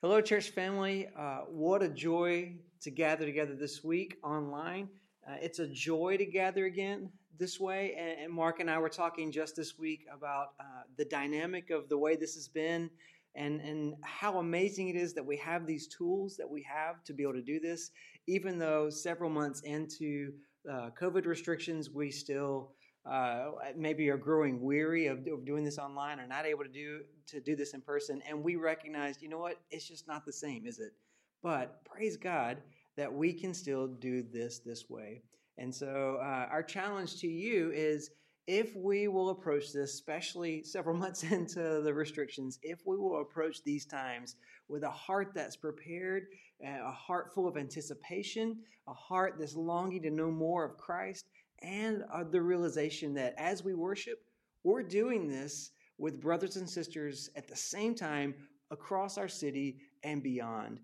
Hello, church family. Uh, what a joy to gather together this week online. Uh, it's a joy to gather again this way. And, and, Mark and I were talking just this week about uh, the dynamic of the way this has been and, and how amazing it is that we have these tools that we have to be able to do this. Even though several months into uh, COVID restrictions, we still uh, maybe are growing weary of, of, doing this online or not able to do to do this in person and we recognize you know what? It's just not the same is it? But praise god that we can still do this this way. And so uh, our challenge to you is if we will approach this especially several months into the restrictions if we will approach these times with a heart that's prepared a heart full of anticipation a heart that's longing to know more of christ and uh, the realization that as we worship, we're doing this with brothers and sisters at the same time across our city and beyond.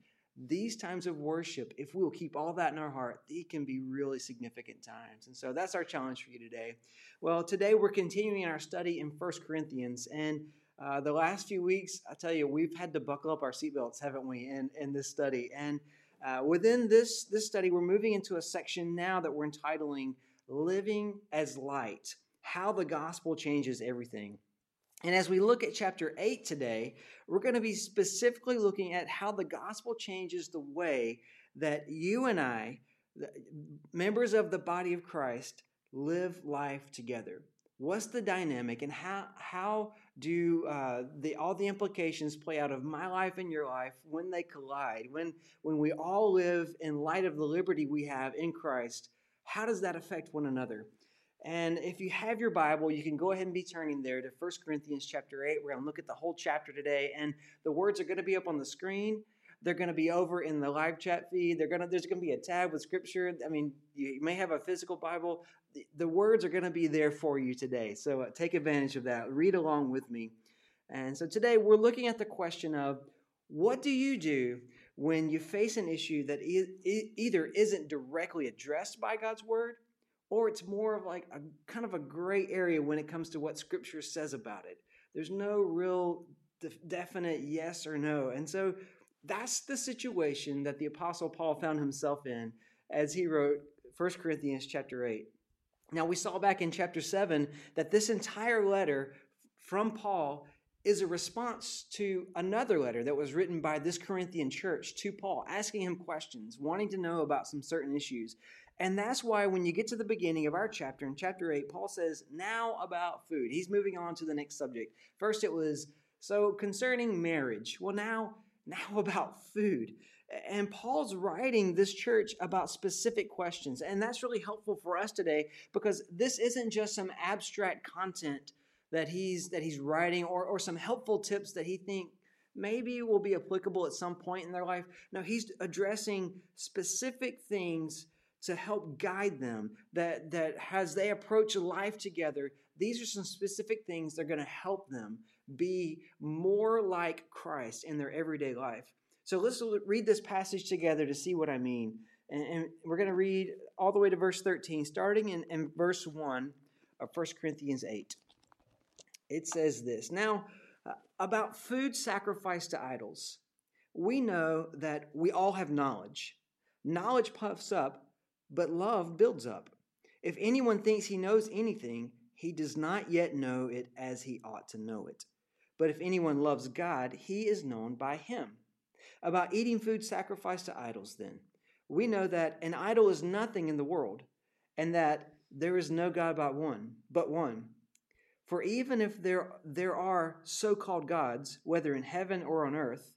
These times of worship, if we will keep all that in our heart, they can be really significant times. And so that's our challenge for you today. Well, today we're continuing our study in First Corinthians. And uh, the last few weeks, I tell you, we've had to buckle up our seatbelts, haven't we, in, in this study? And uh, within this, this study, we're moving into a section now that we're entitling living as light, how the gospel changes everything. And as we look at chapter 8 today, we're going to be specifically looking at how the gospel changes the way that you and I, members of the body of Christ, live life together. What's the dynamic, and how how do uh, the all the implications play out of my life and your life when they collide? When when we all live in light of the liberty we have in Christ, how does that affect one another? And if you have your Bible, you can go ahead and be turning there to 1 Corinthians chapter 8. We're going to look at the whole chapter today, and the words are going to be up on the screen. They're going to be over in the live chat feed. They're going to, there's going to be a tab with scripture. I mean, you may have a physical Bible. The, the words are going to be there for you today. So uh, take advantage of that. Read along with me. And so today we're looking at the question of what do you do when you face an issue that e- either isn't directly addressed by God's word or it's more of like a kind of a gray area when it comes to what scripture says about it. There's no real definite yes or no. And so that's the situation that the apostle Paul found himself in as he wrote 1 Corinthians chapter 8. Now we saw back in chapter 7 that this entire letter from Paul is a response to another letter that was written by this Corinthian church to Paul, asking him questions, wanting to know about some certain issues. And that's why when you get to the beginning of our chapter, in chapter 8, Paul says, Now about food. He's moving on to the next subject. First, it was, So concerning marriage. Well, now, now about food. And Paul's writing this church about specific questions. And that's really helpful for us today because this isn't just some abstract content that he's that he's writing or, or some helpful tips that he think maybe will be applicable at some point in their life. No, he's addressing specific things to help guide them that that as they approach life together, these are some specific things that are going to help them be more like Christ in their everyday life. So let's read this passage together to see what I mean. And, and we're going to read all the way to verse 13, starting in, in verse 1 of 1 Corinthians 8 it says this Now, uh, about food sacrificed to idols, we know that we all have knowledge. Knowledge puffs up, but love builds up. If anyone thinks he knows anything, he does not yet know it as he ought to know it. But if anyone loves God, he is known by him. About eating food sacrificed to idols, then, we know that an idol is nothing in the world, and that there is no God but one, but one. For even if there, there are so called gods, whether in heaven or on earth,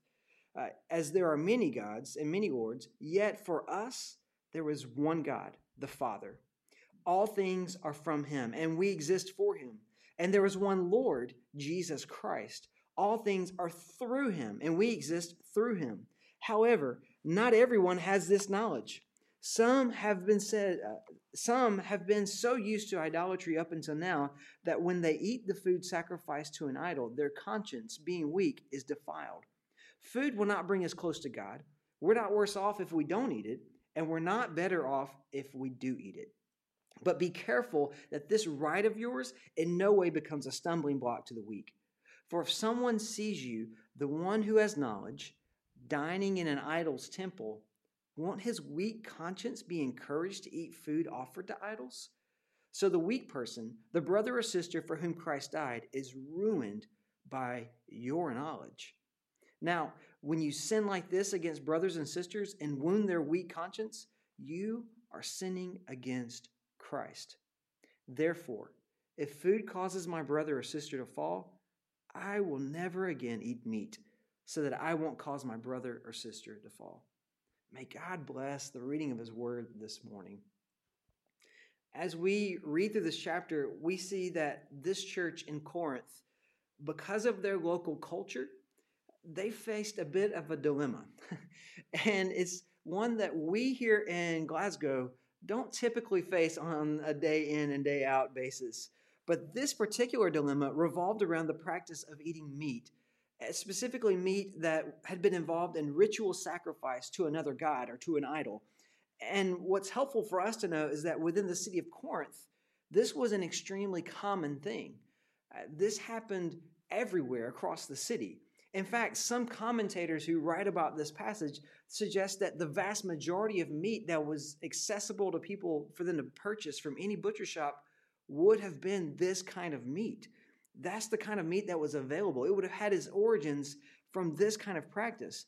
uh, as there are many gods and many lords, yet for us there is one God, the Father. All things are from him, and we exist for him. And there is one Lord, Jesus Christ. All things are through him, and we exist through him. However, not everyone has this knowledge. Some have been said, uh, some have been so used to idolatry up until now that when they eat the food sacrificed to an idol, their conscience, being weak, is defiled. Food will not bring us close to God. We're not worse off if we don't eat it, and we're not better off if we do eat it. But be careful that this right of yours in no way becomes a stumbling block to the weak. For if someone sees you, the one who has knowledge, dining in an idol's temple, won't his weak conscience be encouraged to eat food offered to idols? So the weak person, the brother or sister for whom Christ died, is ruined by your knowledge. Now, when you sin like this against brothers and sisters and wound their weak conscience, you are sinning against Christ. Therefore, if food causes my brother or sister to fall, I will never again eat meat so that I won't cause my brother or sister to fall. May God bless the reading of his word this morning. As we read through this chapter, we see that this church in Corinth, because of their local culture, they faced a bit of a dilemma. and it's one that we here in Glasgow don't typically face on a day in and day out basis. But this particular dilemma revolved around the practice of eating meat, specifically meat that had been involved in ritual sacrifice to another god or to an idol. And what's helpful for us to know is that within the city of Corinth, this was an extremely common thing. Uh, this happened everywhere across the city. In fact, some commentators who write about this passage suggest that the vast majority of meat that was accessible to people for them to purchase from any butcher shop would have been this kind of meat. That's the kind of meat that was available. It would have had its origins from this kind of practice.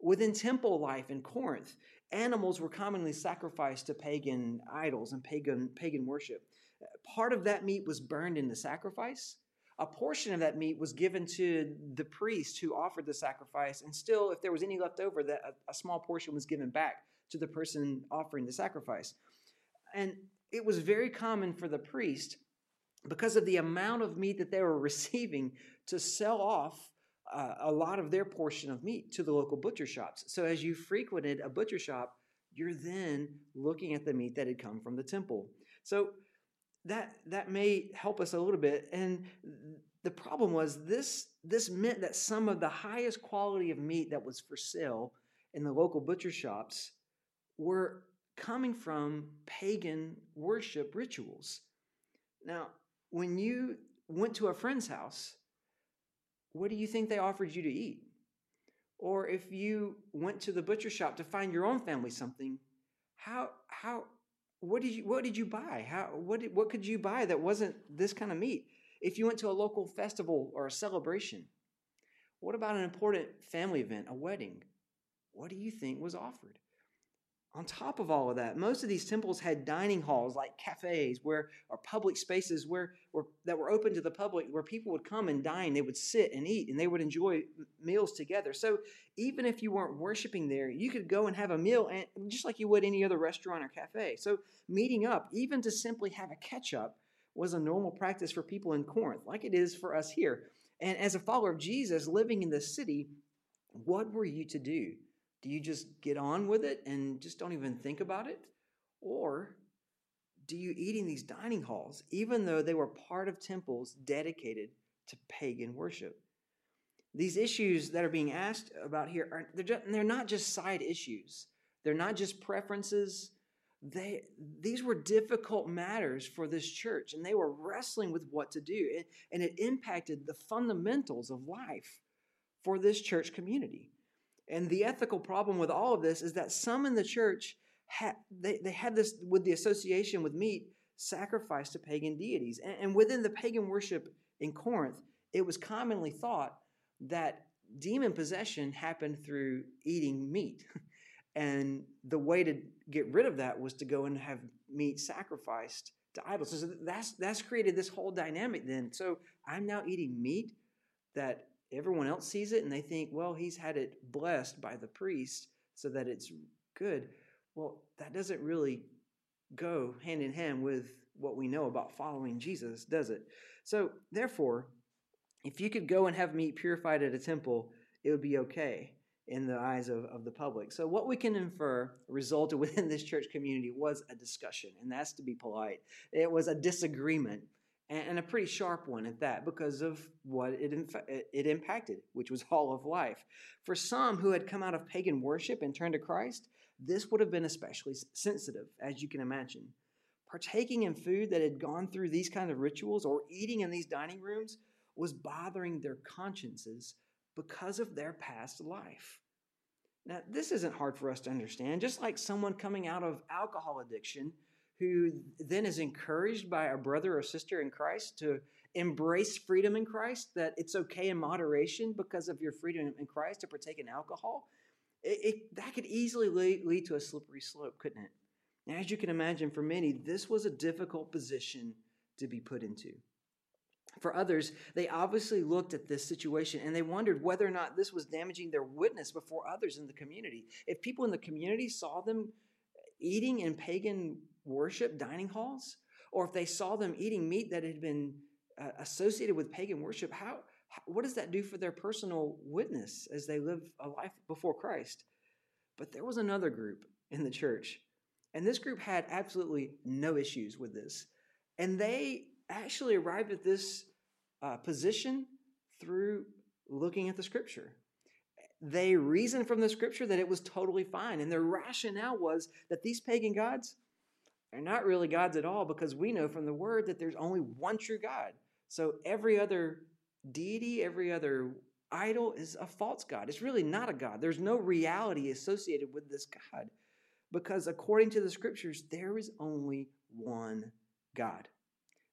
Within temple life in Corinth, animals were commonly sacrificed to pagan idols and pagan, pagan worship. Part of that meat was burned in the sacrifice. A portion of that meat was given to the priest who offered the sacrifice, and still, if there was any left over, that a, a small portion was given back to the person offering the sacrifice. And it was very common for the priest, because of the amount of meat that they were receiving, to sell off uh, a lot of their portion of meat to the local butcher shops. So as you frequented a butcher shop, you're then looking at the meat that had come from the temple. So that that may help us a little bit. And the problem was this this meant that some of the highest quality of meat that was for sale in the local butcher shops were coming from pagan worship rituals. Now, when you went to a friend's house what do you think they offered you to eat? Or if you went to the butcher shop to find your own family something, how how what did you what did you buy? How what did, what could you buy that wasn't this kind of meat? If you went to a local festival or a celebration, what about an important family event, a wedding? What do you think was offered? On top of all of that, most of these temples had dining halls like cafes where or public spaces where, where that were open to the public where people would come and dine, they would sit and eat and they would enjoy meals together. So even if you weren't worshiping there, you could go and have a meal and just like you would any other restaurant or cafe. So meeting up, even to simply have a catch up was a normal practice for people in Corinth, like it is for us here. And as a follower of Jesus living in this city, what were you to do? Do you just get on with it and just don't even think about it? Or do you eat in these dining halls, even though they were part of temples dedicated to pagan worship? These issues that are being asked about here are they're, just, they're not just side issues. They're not just preferences. They, these were difficult matters for this church, and they were wrestling with what to do. And, and it impacted the fundamentals of life for this church community. And the ethical problem with all of this is that some in the church had, they, they had this with the association with meat sacrificed to pagan deities. And, and within the pagan worship in Corinth, it was commonly thought that demon possession happened through eating meat. and the way to get rid of that was to go and have meat sacrificed to idols. So that's that's created this whole dynamic then. So I'm now eating meat that everyone else sees it and they think, well, he's had it blessed by the priest so that it's good. Well, that doesn't really go hand in hand with what we know about following Jesus, does it? So, therefore, if you could go and have meat purified at a temple, it would be okay in the eyes of, of the public. So, what we can infer resulted within this church community was a discussion, and that's to be polite. It was a disagreement and a pretty sharp one at that because of what it, it impacted, which was all of life. For some who had come out of pagan worship and turned to Christ, this would have been especially sensitive, as you can imagine. Partaking in food that had gone through these kind of rituals or eating in these dining rooms was bothering their consciences because of their past life. Now, this isn't hard for us to understand. Just like someone coming out of alcohol addiction who then is encouraged by a brother or sister in Christ to embrace freedom in Christ, that it's okay in moderation because of your freedom in Christ to partake in alcohol, it, it, that could easily lead, lead to a slippery slope, couldn't it? And as you can imagine, for many, this was a difficult position to be put into. For others, they obviously looked at this situation and they wondered whether or not this was damaging their witness before others in the community. If people in the community saw them eating in pagan worship dining halls, or if they saw them eating meat that had been uh, associated with pagan worship, how, what does that do for their personal witness as they live a life before Christ? But there was another group in the church, and this group had absolutely no issues with this. And they actually arrived at this uh, position through looking at the scripture. They reasoned from the scripture that it was totally fine. And their rationale was that these pagan gods are not really gods at all because we know from the word that there's only one true God. So every other deity, every other idol is a false God. It's really not a God. There's no reality associated with this God because according to the scriptures, there is only one God.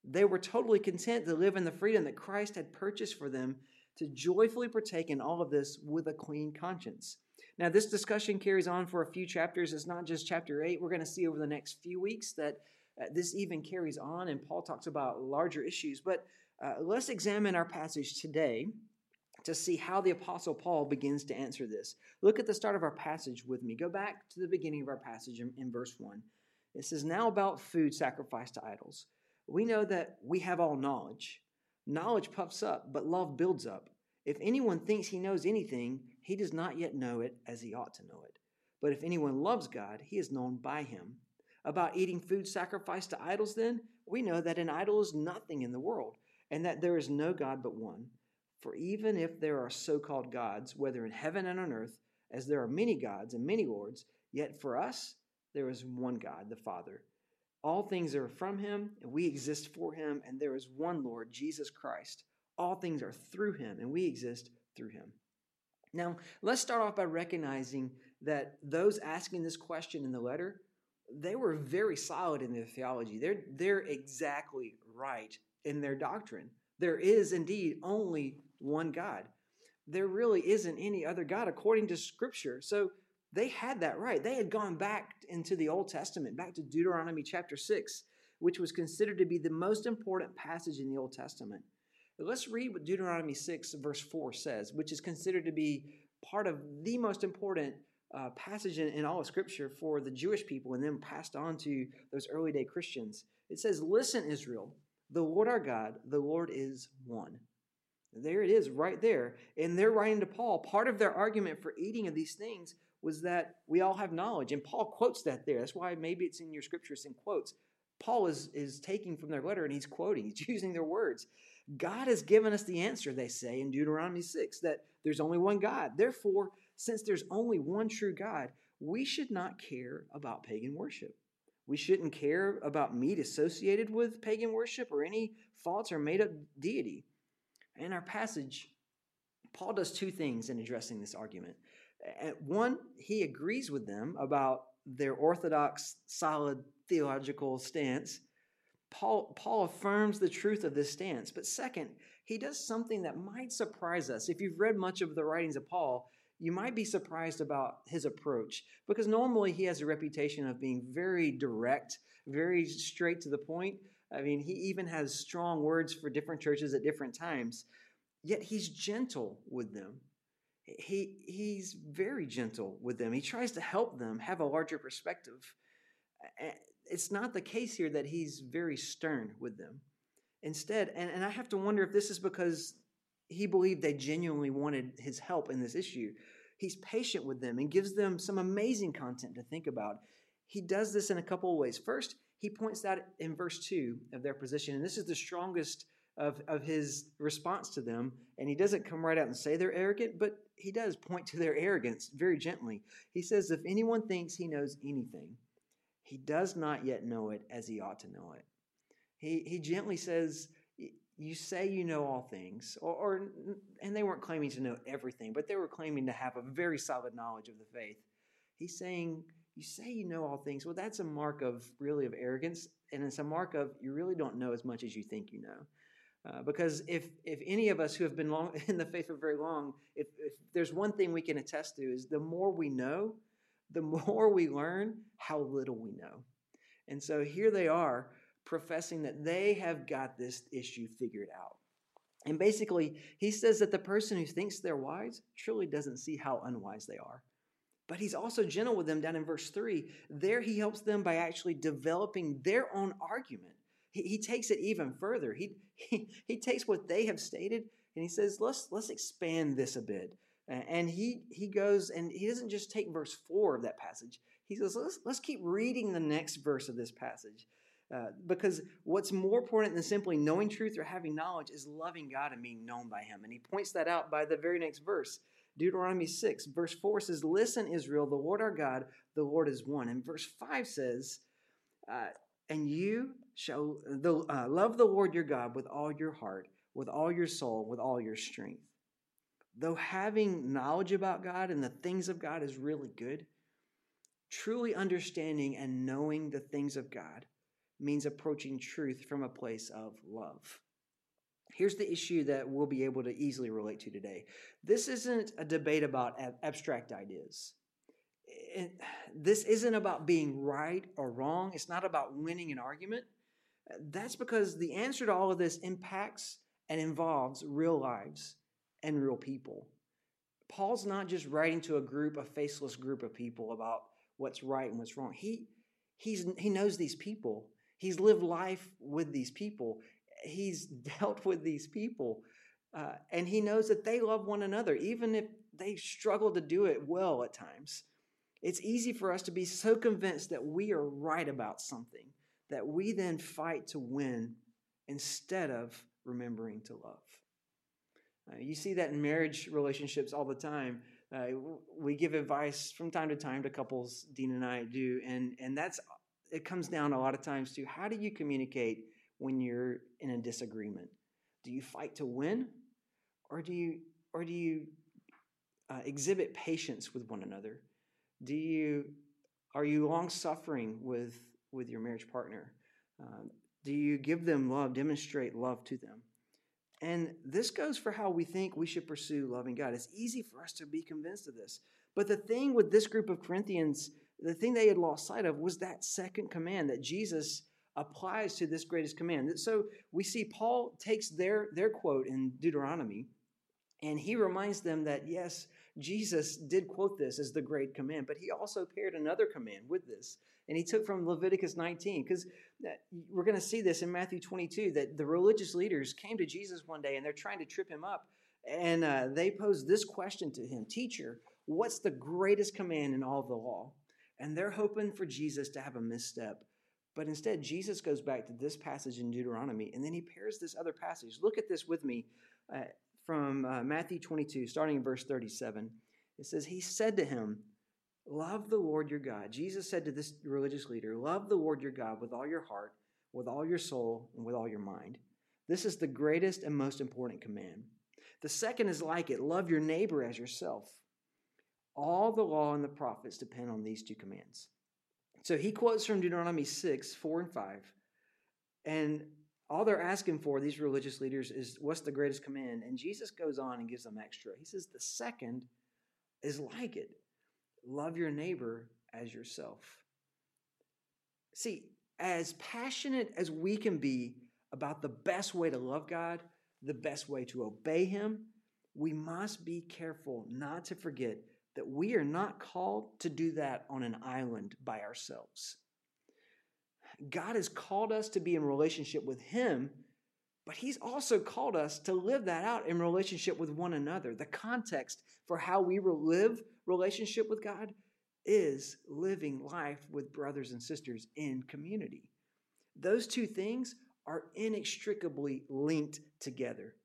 They were totally content to live in the freedom that Christ had purchased for them to joyfully partake in all of this with a clean conscience. Now, this discussion carries on for a few chapters. It's not just chapter 8. We're going to see over the next few weeks that uh, this even carries on, and Paul talks about larger issues. But uh, let's examine our passage today to see how the Apostle Paul begins to answer this. Look at the start of our passage with me. Go back to the beginning of our passage in, in verse 1. It says, Now about food sacrificed to idols we know that we have all knowledge. Knowledge puffs up, but love builds up. If anyone thinks he knows anything, he does not yet know it as he ought to know it. But if anyone loves God, he is known by him. About eating food sacrificed to idols, then, we know that an idol is nothing in the world, and that there is no God but one. For even if there are so called gods, whether in heaven and on earth, as there are many gods and many lords, yet for us there is one God, the Father all things are from him, and we exist for him, and there is one Lord, Jesus Christ. All things are through him, and we exist through him. Now, let's start off by recognizing that those asking this question in the letter, they were very solid in their theology. They're, they're exactly right in their doctrine. There is indeed only one God. There really isn't any other God according to Scripture. So they had that right. They had gone back into the Old Testament, back to Deuteronomy chapter 6, which was considered to be the most important passage in the Old Testament. Let's read what Deuteronomy 6, verse 4 says, which is considered to be part of the most important uh, passage in, in all of Scripture for the Jewish people and then passed on to those early day Christians. It says, Listen, Israel, the Lord our God, the Lord is one. There it is, right there. And they're writing to Paul. Part of their argument for eating of these things was that we all have knowledge. And Paul quotes that there. That's why maybe it's in your scriptures in quotes. Paul is, is taking from their letter and he's quoting, he's using their words. God has given us the answer, they say in Deuteronomy 6, that there's only one God. Therefore, since there's only one true God, we should not care about pagan worship. We shouldn't care about meat associated with pagan worship or any false or made up deity. In our passage, Paul does two things in addressing this argument. One, he agrees with them about their orthodox, solid theological stance. Paul, Paul affirms the truth of this stance. But second, he does something that might surprise us. If you've read much of the writings of Paul, you might be surprised about his approach because normally he has a reputation of being very direct, very straight to the point. I mean, he even has strong words for different churches at different times, yet he's gentle with them he he's very gentle with them. He tries to help them have a larger perspective. It's not the case here that he's very stern with them. Instead, and, and I have to wonder if this is because he believed they genuinely wanted his help in this issue. He's patient with them and gives them some amazing content to think about. He does this in a couple of ways. First, he points out in verse 2 of their position, and this is the strongest of, of his response to them. And he doesn't come right out and say they're arrogant, but he does point to their arrogance very gently. He says, If anyone thinks he knows anything, he does not yet know it as he ought to know it. He, he gently says, you say you know all things, or, or, and they weren't claiming to know everything, but they were claiming to have a very solid knowledge of the faith. He's saying, you say you know all things. Well, that's a mark of really of arrogance, and it's a mark of you really don't know as much as you think you know. Uh, because if if any of us who have been long in the faith for very long, if, if there's one thing we can attest to is the more we know, the more we learn how little we know. And so here they are professing that they have got this issue figured out. And basically, he says that the person who thinks they're wise truly doesn't see how unwise they are. But he's also gentle with them down in verse 3. There he helps them by actually developing their own argument. He, he takes it even further. He, he, he takes what they have stated and he says, let's, let's expand this a bit. And he, he goes and he doesn't just take verse 4 of that passage. He says, let's, let's keep reading the next verse of this passage. Uh, because what's more important than simply knowing truth or having knowledge is loving God and being known by Him. And he points that out by the very next verse. Deuteronomy 6, verse 4 says, Listen, Israel, the Lord our God, the Lord is one. And verse 5 says, uh, And you shall the, uh, love the Lord your God with all your heart, with all your soul, with all your strength. Though having knowledge about God and the things of God is really good, truly understanding and knowing the things of God means approaching truth from a place of love. Here's the issue that we'll be able to easily relate to today. This isn't a debate about abstract ideas. this isn't about being right or wrong. It's not about winning an argument. That's because the answer to all of this impacts and involves real lives and real people. Paul's not just writing to a group, a faceless group of people about what's right and what's wrong. He, he's, he knows these people He's lived life with these people. He's dealt with these people. Uh, and he knows that they love one another, even if they struggle to do it well at times. It's easy for us to be so convinced that we are right about something that we then fight to win instead of remembering to love. Uh, you see that in marriage relationships all the time. Uh, we give advice from time to time to couples, Dean and I do, and, and that's it comes down a lot of times to how do you communicate when you're in a disagreement? Do you fight to win, or do you or do you uh, exhibit patience with one another? Do you are you long suffering with with your marriage partner? Um, do you give them love, demonstrate love to them? And this goes for how we think we should pursue loving God. It's easy for us to be convinced of this. But the thing with this group of Corinthians the thing they had lost sight of was that second command that Jesus applies to this greatest command. So we see Paul takes their, their quote in Deuteronomy and he reminds them that, yes, Jesus did quote this as the great command, but he also paired another command with this. And he took from Leviticus 19, because we're going to see this in Matthew 22 that the religious leaders came to Jesus one day and they're trying to trip him up. And uh, they posed this question to him Teacher, what's the greatest command in all of the law? and they're hoping for Jesus to have a misstep. But instead, Jesus goes back to this passage in Deuteronomy, and then he pairs this other passage. Look at this with me uh, from uh, Matthew 22, starting in verse 37. It says, He said to him, Love the Lord your God. Jesus said to this religious leader, Love the Lord your God with all your heart, with all your soul, and with all your mind. This is the greatest and most important command. The second is like it love your neighbor as yourself. All the law and the prophets depend on these two commands. So he quotes from Deuteronomy 6, 4 and 5. And all they're asking for, these religious leaders, is what's the greatest command? And Jesus goes on and gives them extra. He says, the second is like it love your neighbor as yourself. See, as passionate as we can be about the best way to love God, the best way to obey Him, we must be careful not to forget that we are not called to do that on an island by ourselves. God has called us to be in relationship with Him, but He's also called us to live that out in relationship with one another. The context for how we live relationship with God is living life with brothers and sisters in community. Those two things are inextricably linked together.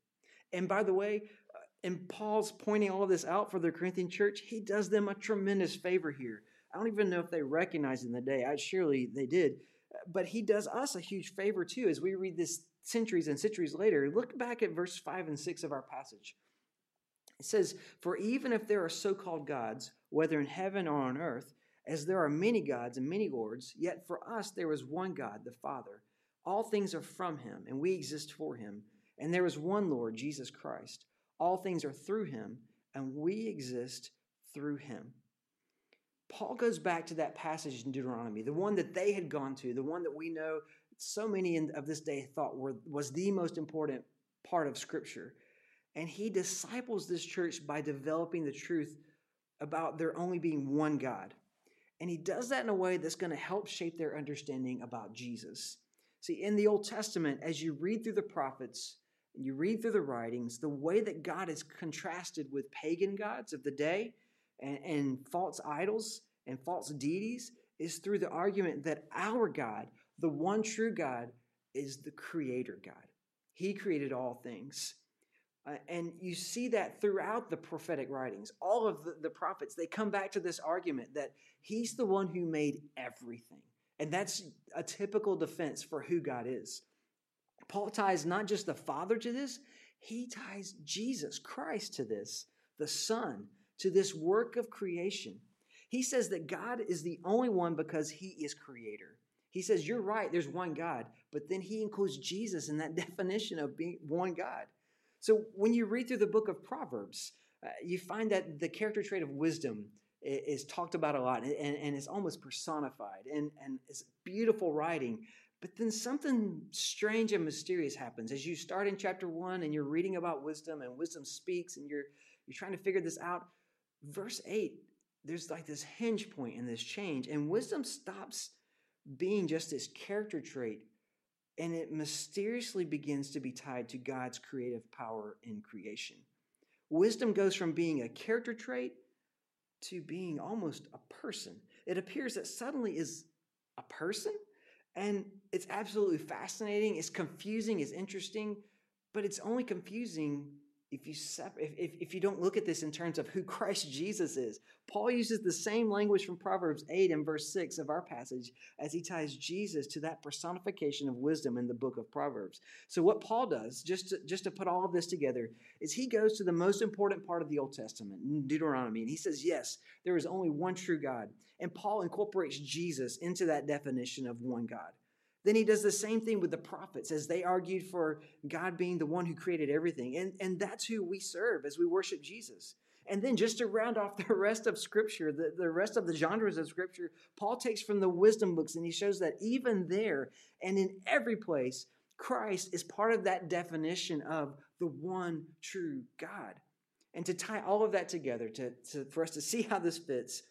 And by the way, uh, and Paul's pointing all this out for the Corinthian church. He does them a tremendous favor here. I don't even know if they recognized in the day. I surely they did. But he does us a huge favor too as we read this centuries and centuries later, look back at verse 5 and 6 of our passage. It says, For even if there are so called gods, whether in heaven or on earth, as there are many gods and many lords, yet for us there is one God, the Father. All things are from him, and we exist for him. And there is one Lord, Jesus Christ. All things are through him, and we exist through him. Paul goes back to that passage in Deuteronomy, the one that they had gone to, the one that we know so many of this day thought were, was the most important part of Scripture. And he disciples this church by developing the truth about there only being one God. And he does that in a way that's going to help shape their understanding about Jesus. See, in the Old Testament, as you read through the prophets and you read through the writings, the way that God is contrasted with pagan gods of the day and, and false idols and false deities is through the argument that our God, the one true God, is the creator God. He created all things. Uh, and you see that throughout the prophetic writings. All of the, the prophets, they come back to this argument that he's the one who made everything. And that's a typical defense for who God is. Paul ties not just the Father to this, he ties Jesus Christ to this, the Son, to this work of creation. He says that God is the only one because he is creator. He says, You're right, there's one God, but then he includes Jesus in that definition of being one God. So when you read through the book of Proverbs, uh, you find that the character trait of wisdom is, is talked about a lot and, and almost personified and, and it's beautiful writing. But then something strange and mysterious happens as you start in chapter one and you're reading about wisdom and wisdom speaks and you're you're trying to figure this out. Verse 8, there's like this hinge point in this change, and wisdom stops being just this character trait and it mysteriously begins to be tied to God's creative power in creation. Wisdom goes from being a character trait to being almost a person. It appears that suddenly is a person, and it's absolutely fascinating. It's confusing, it's interesting, but it's only confusing if you if, if, if you don't look at this in terms of who Christ Jesus is. Paul uses the same language from Proverbs 8 and verse 6 of our passage as he ties Jesus to that personification of wisdom in the book of Proverbs. So what Paul does, just to, just to put all of this together, is he goes to the most important part of the Old Testament, Deuteronomy, and he says, yes, there is only one true God. And Paul incorporates Jesus into that definition of one God. Then he does the same thing with the prophets as they argued for God being the one who created everything. And, and that's who we serve as we worship Jesus. And then just to round off the rest of Scripture, the, the rest of the genres of Scripture, Paul takes from the wisdom books and he shows that even there and in every place, Christ is part of that definition of the one true God. And to tie all of that together, to, to, for us to see how this fits,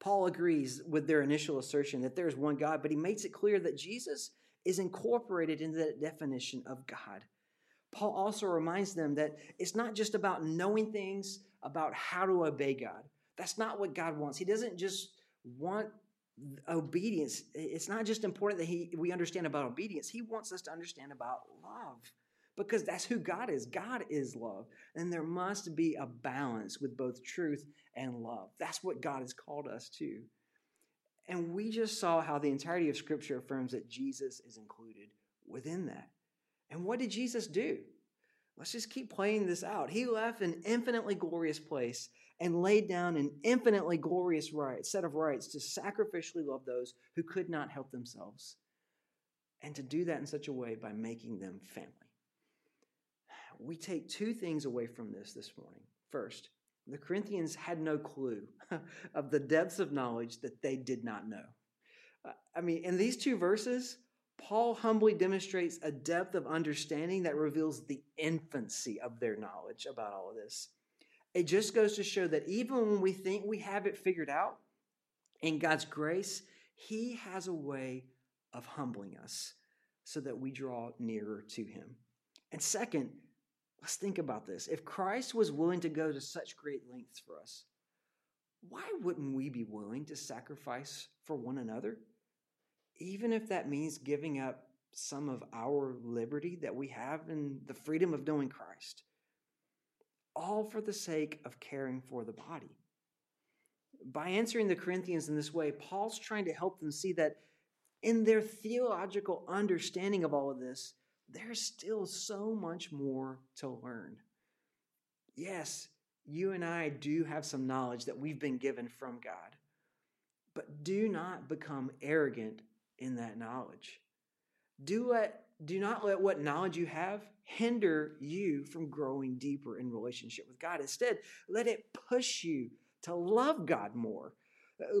Paul agrees with their initial assertion that there is one God, but he makes it clear that Jesus is incorporated into that definition of God. Paul also reminds them that it's not just about knowing things about how to obey God. That's not what God wants. He doesn't just want obedience. It's not just important that he, we understand about obedience. He wants us to understand about love because that's who God is. God is love. And there must be a balance with both truth and love. That's what God has called us to. And we just saw how the entirety of Scripture affirms that Jesus is included within that. And what did Jesus do? Let's just keep playing this out. He left an infinitely glorious place and laid down an infinitely glorious right, set of rights to sacrificially love those who could not help themselves. And to do that in such a way by making them family. We take two things away from this this morning. First, the Corinthians had no clue of the depths of knowledge that they did not know. Uh, I mean, in these two verses, Paul humbly demonstrates a depth of understanding that reveals the infancy of their knowledge about all of this. It just goes to show that even when we think we have it figured out, in God's grace, He has a way of humbling us so that we draw nearer to Him. And second, Let's think about this. If Christ was willing to go to such great lengths for us, why wouldn't we be willing to sacrifice for one another? Even if that means giving up some of our liberty that we have in the freedom of knowing Christ, all for the sake of caring for the body. By answering the Corinthians in this way, Paul's trying to help them see that in their theological understanding of all of this, there's still so much more to learn. Yes, you and I do have some knowledge that we've been given from God, but do not become arrogant in that knowledge. Do let do not let what knowledge you have hinder you from growing deeper in relationship with God. Instead, let it push you to love God more.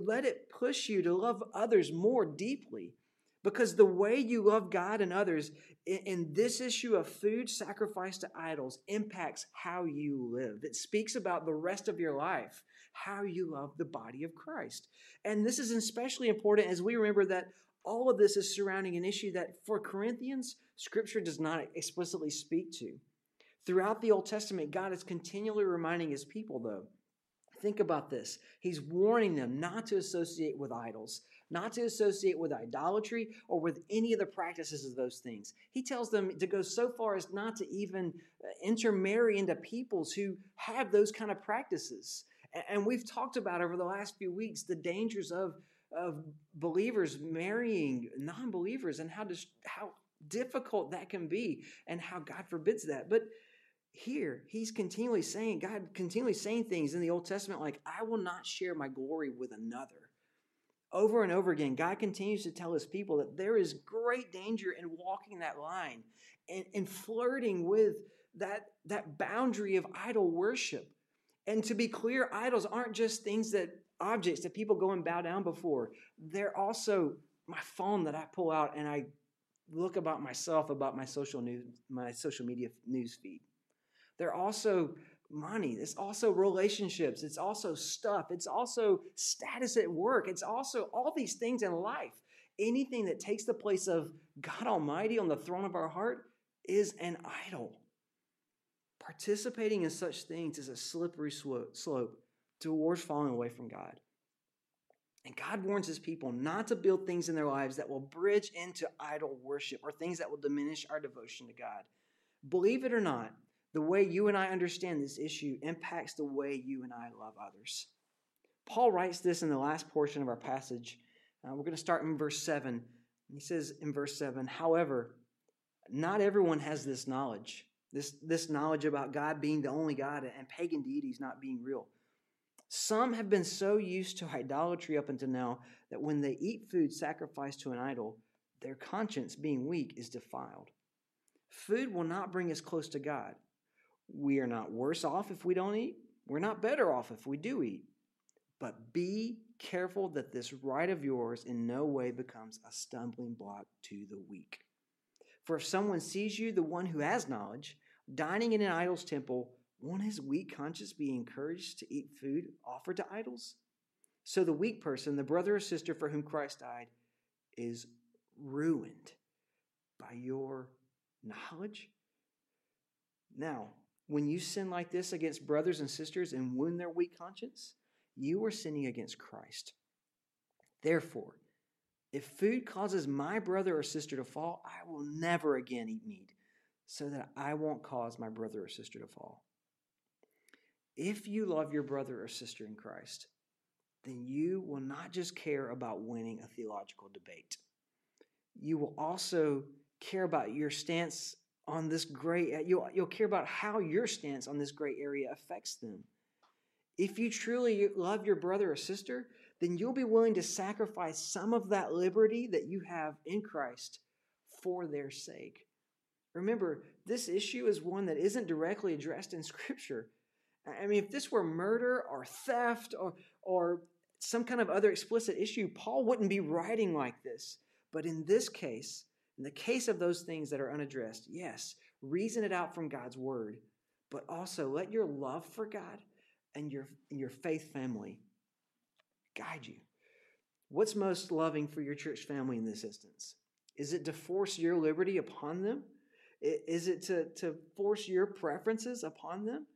Let it push you to love others more deeply. Because the way you love God and others in this issue of food sacrificed to idols impacts how you live. It speaks about the rest of your life, how you love the body of Christ. And this is especially important as we remember that all of this is surrounding an issue that for Corinthians, Scripture does not explicitly speak to. Throughout the Old Testament, God is continually reminding his people, though. Think about this. He's warning them not to associate with idols, not to associate with idolatry or with any of the practices of those things. He tells them to go so far as not to even uh, intermarry into peoples who have those kind of practices. And we've talked about over the last few weeks the dangers of of believers marrying non-believers and how dis- how difficult that can be and how God forbids that. But here he's continually saying God continually saying things in the Old Testament like I will not share my glory with another. Over and over again, God continues to tell his people that there is great danger in walking that line and, and flirting with that, that boundary of idol worship. And to be clear, idols aren't just things that objects that people go and bow down before. They're also my phone that I pull out and I look about myself about my social news, my social media news feed. They're also money. It's also relationships. It's also stuff. It's also status at work. It's also all these things in life. Anything that takes the place of God Almighty on the throne of our heart is an idol. Participating in such things is a slippery slope towards falling away from God. And God warns his people not to build things in their lives that will bridge into idol worship or things that will diminish our devotion to God. Believe it or not, the way you and I understand this issue impacts the way you and I love others. Paul writes this in the last portion of our passage. Uh, we're going to start in verse 7. He says in verse 7 However, not everyone has this knowledge, this, this knowledge about God being the only God and pagan deities not being real. Some have been so used to idolatry up until now that when they eat food sacrificed to an idol, their conscience, being weak, is defiled. Food will not bring us close to God. We are not worse off if we don't eat. We're not better off if we do eat. But be careful that this right of yours in no way becomes a stumbling block to the weak. For if someone sees you, the one who has knowledge, dining in an idol's temple, won't his weak conscience be encouraged to eat food offered to idols? So the weak person, the brother or sister for whom Christ died, is ruined by your knowledge. Now, when you sin like this against brothers and sisters and wound their weak conscience, you are sinning against Christ. Therefore, if food causes my brother or sister to fall, I will never again eat meat, so that I won't cause my brother or sister to fall. If you love your brother or sister in Christ, then you will not just care about winning a theological debate. You will also care about your stance on this gray you'll, you'll care about how your stance on this gray area affects them. If you truly love your brother or sister, then you'll be willing to sacrifice some of that liberty that you have in Christ for their sake. Remember, this issue is one that isn't directly addressed in Scripture. I mean, if this were murder or theft or, or some kind of other explicit issue, Paul wouldn't be writing like this. But in this case, in the case of those things that are unaddressed, yes, reason it out from God's word, but also let your love for God and your, your faith family guide you. What's most loving for your church family in this instance? Is it to force your liberty upon them? Is it to, to force your preferences upon them?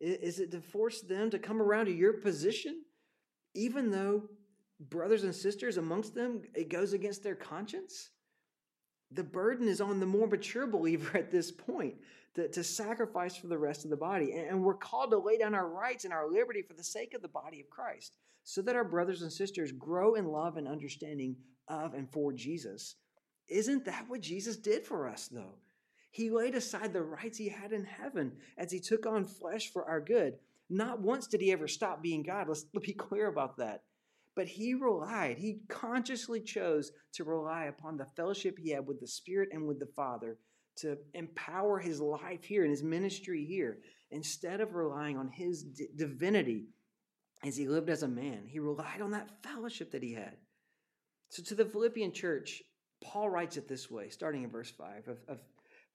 Is it to force them to come around to your position, even though brothers and sisters amongst them, it goes against their conscience? The burden is on the more mature believer at this point to, to sacrifice for the rest of the body. And we're called to lay down our rights and our liberty for the sake of the body of Christ, so that our brothers and sisters grow in love and understanding of and for Jesus. Isn't that what Jesus did for us, though? He laid aside the rights he had in heaven as he took on flesh for our good. Not once did he ever stop being God. Let's be clear about that. But he relied, he consciously chose to rely upon the fellowship he had with the Spirit and with the Father to empower his life here and his ministry here. Instead of relying on his d- divinity as he lived as a man, he relied on that fellowship that he had. So to the Philippian church, Paul writes it this way, starting in verse 5 of, of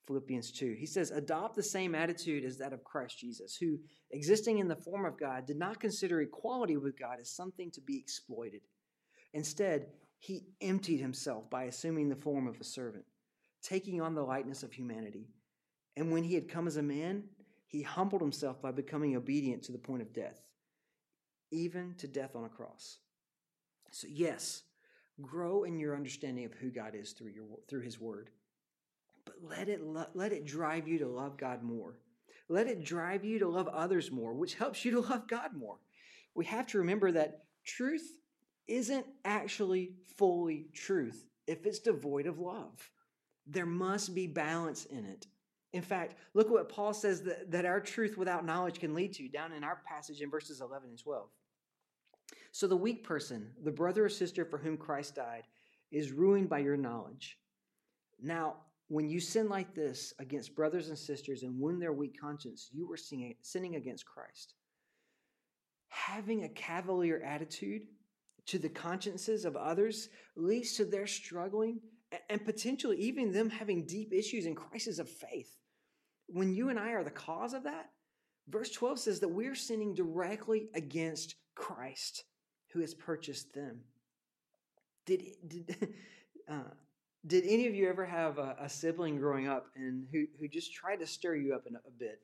Philippians 2. He says, Adopt the same attitude as that of Christ Jesus, who, existing in the form of God, did not consider equality with God as something to be exploited. Instead, he emptied himself by assuming the form of a servant, taking on the likeness of humanity. And when he had come as a man, he humbled himself by becoming obedient to the point of death, even to death on a cross. So, yes, grow in your understanding of who God is through, your, through his word but let it let it drive you to love God more. Let it drive you to love others more, which helps you to love God more. We have to remember that truth isn't actually fully truth if it's devoid of love. There must be balance in it. In fact, look at what Paul says that, that our truth without knowledge can lead to down in our passage in verses 11 and 12. So the weak person, the brother or sister for whom Christ died, is ruined by your knowledge. Now, when you sin like this against brothers and sisters and wound their weak conscience, you are sinning against Christ. Having a cavalier attitude to the consciences of others leads to their struggling and potentially even them having deep issues and crises of faith. When you and I are the cause of that, verse 12 says that we're sinning directly against Christ who has purchased them. Did, did uh, did any of you ever have a, a, sibling growing up and who, who just tried to stir you up a, a bit?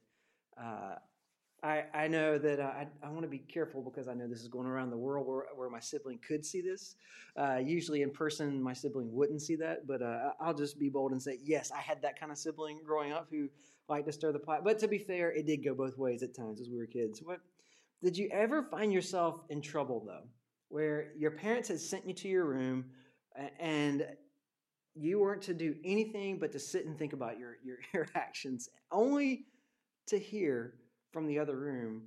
Uh, I, I know that uh, I, I want to be careful because I know this is going around the world where, where my sibling could see this. Uh, usually in person, my sibling wouldn't see that, but uh, I'll just be bold and say, yes, I had that kind of sibling growing up who liked to stir the pot. But to be fair, it did go both ways at times as we were kids. What did you ever find yourself in trouble though, where your parents had sent you to your room and you weren't to do anything but to sit and think about your, your, your actions, only to hear from the other room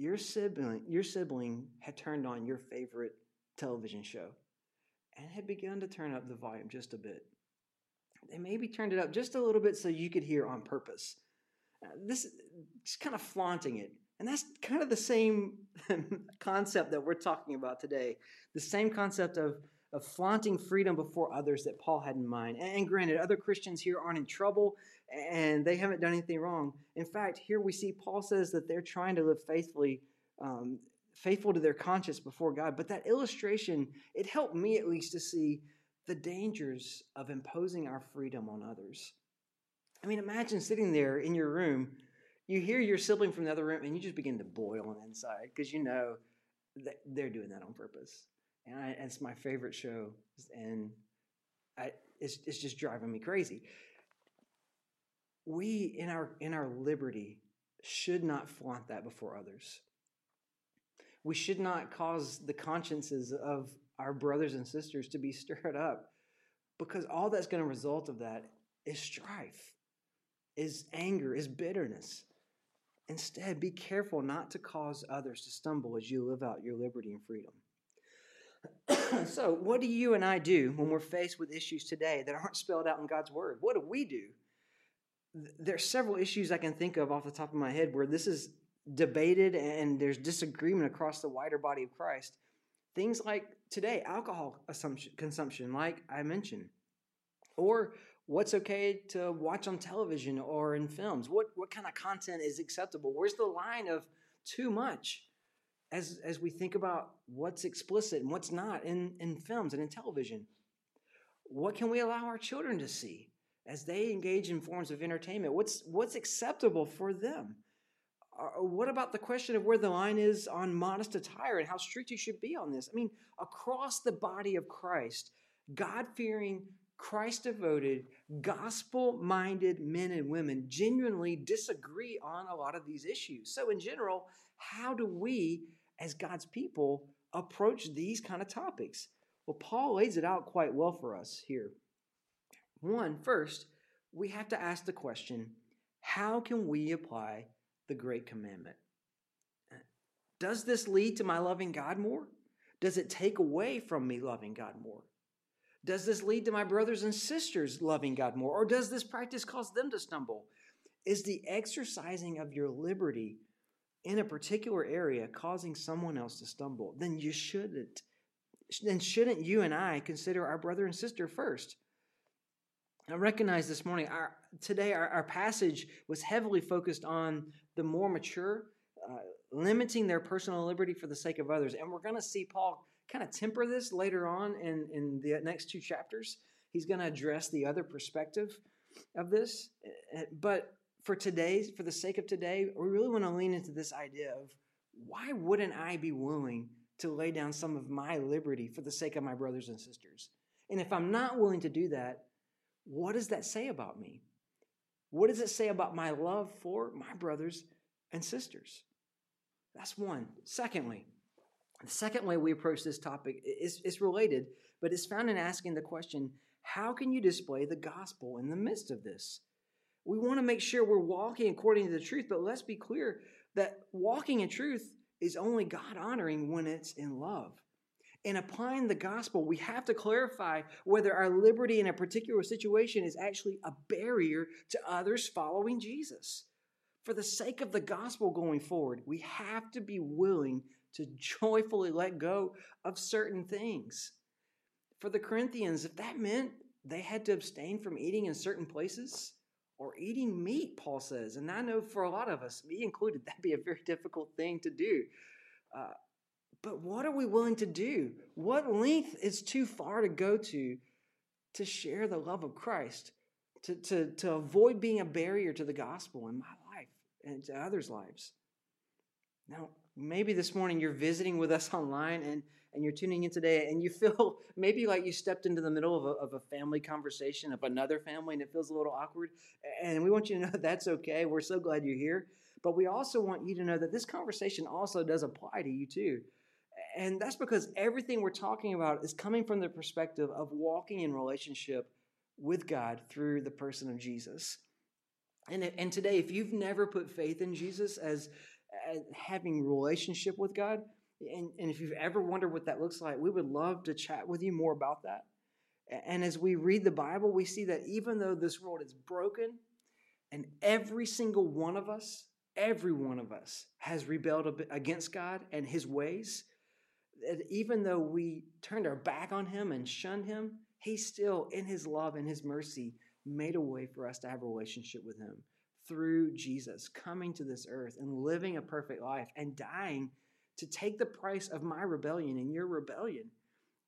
your sibling, your sibling had turned on your favorite television show and had begun to turn up the volume just a bit. They maybe turned it up just a little bit so you could hear on purpose. Uh, this is kind of flaunting it. And that's kind of the same concept that we're talking about today. The same concept of of flaunting freedom before others that Paul had in mind. And granted, other Christians here aren't in trouble and they haven't done anything wrong. In fact, here we see Paul says that they're trying to live faithfully, um, faithful to their conscience before God. But that illustration, it helped me at least to see the dangers of imposing our freedom on others. I mean, imagine sitting there in your room, you hear your sibling from the other room, and you just begin to boil on the inside because you know that they're doing that on purpose and I, it's my favorite show, and I, it's it's just driving me crazy. We in our in our liberty should not flaunt that before others. We should not cause the consciences of our brothers and sisters to be stirred up because all that's going to result of that is strife, is anger, is bitterness. Instead, be careful not to cause others to stumble as you live out your liberty and freedom. so, what do you and I do when we're faced with issues today that aren't spelled out in God's Word? What do we do? There's several issues I can think of off the top of my head where this is debated and there's disagreement across the wider body of Christ. Things like today, alcohol consumption, like I mentioned, or what's okay to watch on television or in films. What what kind of content is acceptable? Where's the line of too much? As, as we think about what's explicit and what's not in, in films and in television. What can we allow our children to see as they engage in forms of entertainment? What's, what's acceptable for them? What about the question of where the line is on modest attire and how strict you should be on this? I mean, across the body of Christ, God fearing, Christ devoted, gospel minded men and women genuinely disagree on a lot of these issues. So, in general, how do we as God's people approach these kind of topics? Well, Paul lays it out quite well for us here. One, first, we have to ask the question how can we apply the Great Commandment? Does this lead to my loving God more? Does it take away from me loving God more? Does this lead to my brothers and sisters loving God more? Or does this practice cause them to stumble? Is the exercising of your liberty in a particular area causing someone else to stumble? Then you shouldn't. Then shouldn't you and I consider our brother and sister first? I recognize this morning, our, today our, our passage was heavily focused on the more mature, uh, limiting their personal liberty for the sake of others. And we're going to see Paul kind of temper this later on in, in the next two chapters. He's going to address the other perspective of this. Uh, but for today, for the sake of today, we really want to lean into this idea of why wouldn't I be willing to lay down some of my liberty for the sake of my brothers and sisters? And if I'm not willing to do that, what does that say about me? What does it say about my love for my brothers and sisters? That's one. Secondly, the second way we approach this topic is, is related, but it's found in asking the question how can you display the gospel in the midst of this? We want to make sure we're walking according to the truth, but let's be clear that walking in truth is only God honoring when it's in love. In applying the gospel, we have to clarify whether our liberty in a particular situation is actually a barrier to others following Jesus. For the sake of the gospel going forward, we have to be willing to joyfully let go of certain things. For the Corinthians, if that meant they had to abstain from eating in certain places or eating meat, Paul says, and I know for a lot of us, me included, that'd be a very difficult thing to do. Uh, but what are we willing to do? What length is too far to go to to share the love of Christ, to, to, to avoid being a barrier to the gospel in my life and to others' lives? Now, maybe this morning you're visiting with us online and, and you're tuning in today and you feel maybe like you stepped into the middle of a, of a family conversation of another family and it feels a little awkward. And we want you to know that's okay. We're so glad you're here. But we also want you to know that this conversation also does apply to you too. And that's because everything we're talking about is coming from the perspective of walking in relationship with God through the person of Jesus. And, and today, if you've never put faith in Jesus as, as having relationship with God, and, and if you've ever wondered what that looks like, we would love to chat with you more about that. And as we read the Bible, we see that even though this world is broken, and every single one of us, every one of us has rebelled against God and his ways, that even though we turned our back on him and shunned him, he still, in his love and his mercy, made a way for us to have a relationship with him through Jesus coming to this earth and living a perfect life and dying to take the price of my rebellion and your rebellion.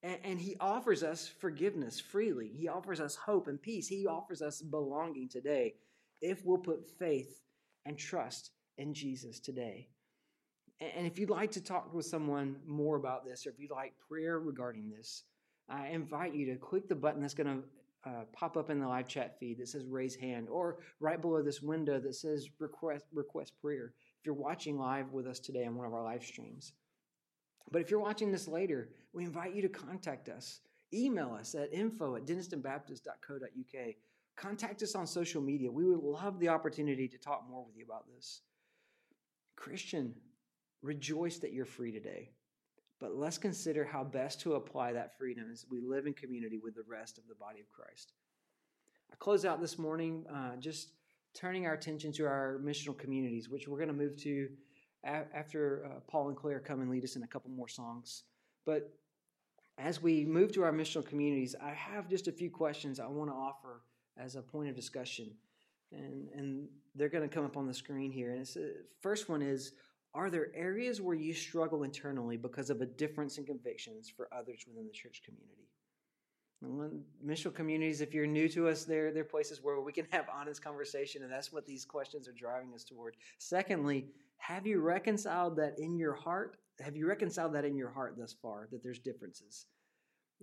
And, and, he offers us forgiveness freely. He offers us hope and peace. He offers us belonging today if we'll put faith and trust in Jesus today. And if you'd like to talk with someone more about this, or if you'd like prayer regarding this, I invite you to click the button that's going to uh, pop up in the live chat feed that says raise hand, or right below this window that says request, request prayer if you're watching live with us today on one of our live streams. But if you're watching this later, we invite you to contact us. Email us at info at dennistonbaptist.co.uk. Contact us on social media. We would love the opportunity to talk more with you about this. Christian, Rejoice that you're free today. But let's consider how best to apply that freedom as we live in community with the rest of the body of Christ. I close out this morning uh, just turning our attention to our missional communities, which we're going to move to after uh, Paul and Claire come and lead us in a couple more songs. But as we move to our missional communities, I have just a few questions I want to offer as a point of discussion. And, and they're going to come up on the screen here. And the uh, first one is are there areas where you struggle internally because of a difference in convictions for others within the church community? Missional communities, if you're new to us, they're, they're places where we can have honest conversation, and that's what these questions are driving us toward. Secondly, have you reconciled that in your heart? Have you reconciled that in your heart thus far, that there's differences?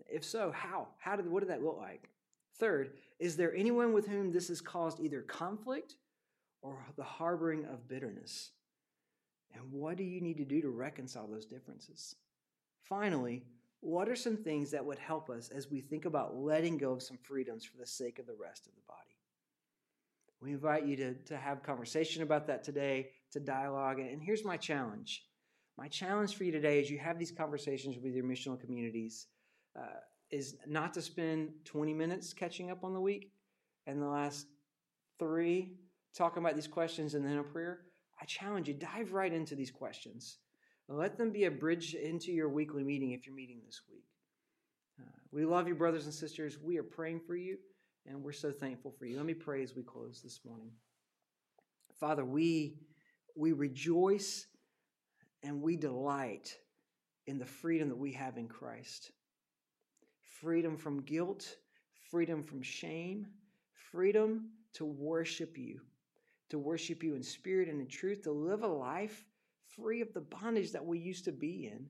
If so, how? How did what did that look like? Third, is there anyone with whom this has caused either conflict or the harboring of bitterness? And what do you need to do to reconcile those differences? Finally, what are some things that would help us as we think about letting go of some freedoms for the sake of the rest of the body? We invite you to, to have conversation about that today, to dialogue. And here's my challenge. My challenge for you today as you have these conversations with your missional communities uh, is not to spend 20 minutes catching up on the week and the last three talking about these questions and then a prayer. I challenge you, dive right into these questions. Let them be a bridge into your weekly meeting if you're meeting this week. Uh, we love you, brothers and sisters. We are praying for you, and we're so thankful for you. Let me pray as we close this morning. Father, we, we rejoice and we delight in the freedom that we have in Christ freedom from guilt, freedom from shame, freedom to worship you, to worship you in spirit and in truth, to live a life free of the bondage that we used to be in.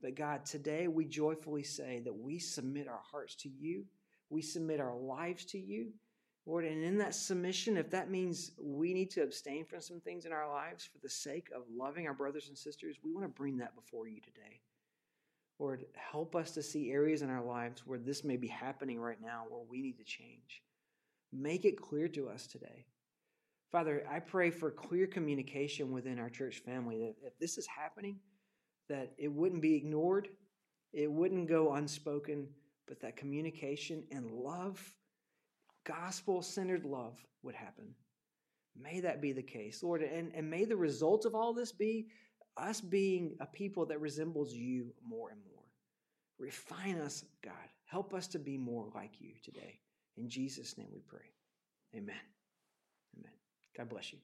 But God, today we joyfully say that we submit our hearts to you, we submit our lives to you. Lord, and in that submission, if that means we need to abstain from some things in our lives for the sake of loving our brothers and sisters, we want to bring that before you today. Lord, help us to see areas in our lives where this may be happening right now, where we need to change. Make it clear to us today. Father, I pray for clear communication within our church family that if this is happening, that it wouldn't be ignored, it wouldn't go unspoken, but that communication and love, gospel centered love, would happen. May that be the case, Lord. And, and may the result of all this be us being a people that resembles you more and more. Refine us, God. Help us to be more like you today. In Jesus' name we pray. Amen. Amen. God bless you.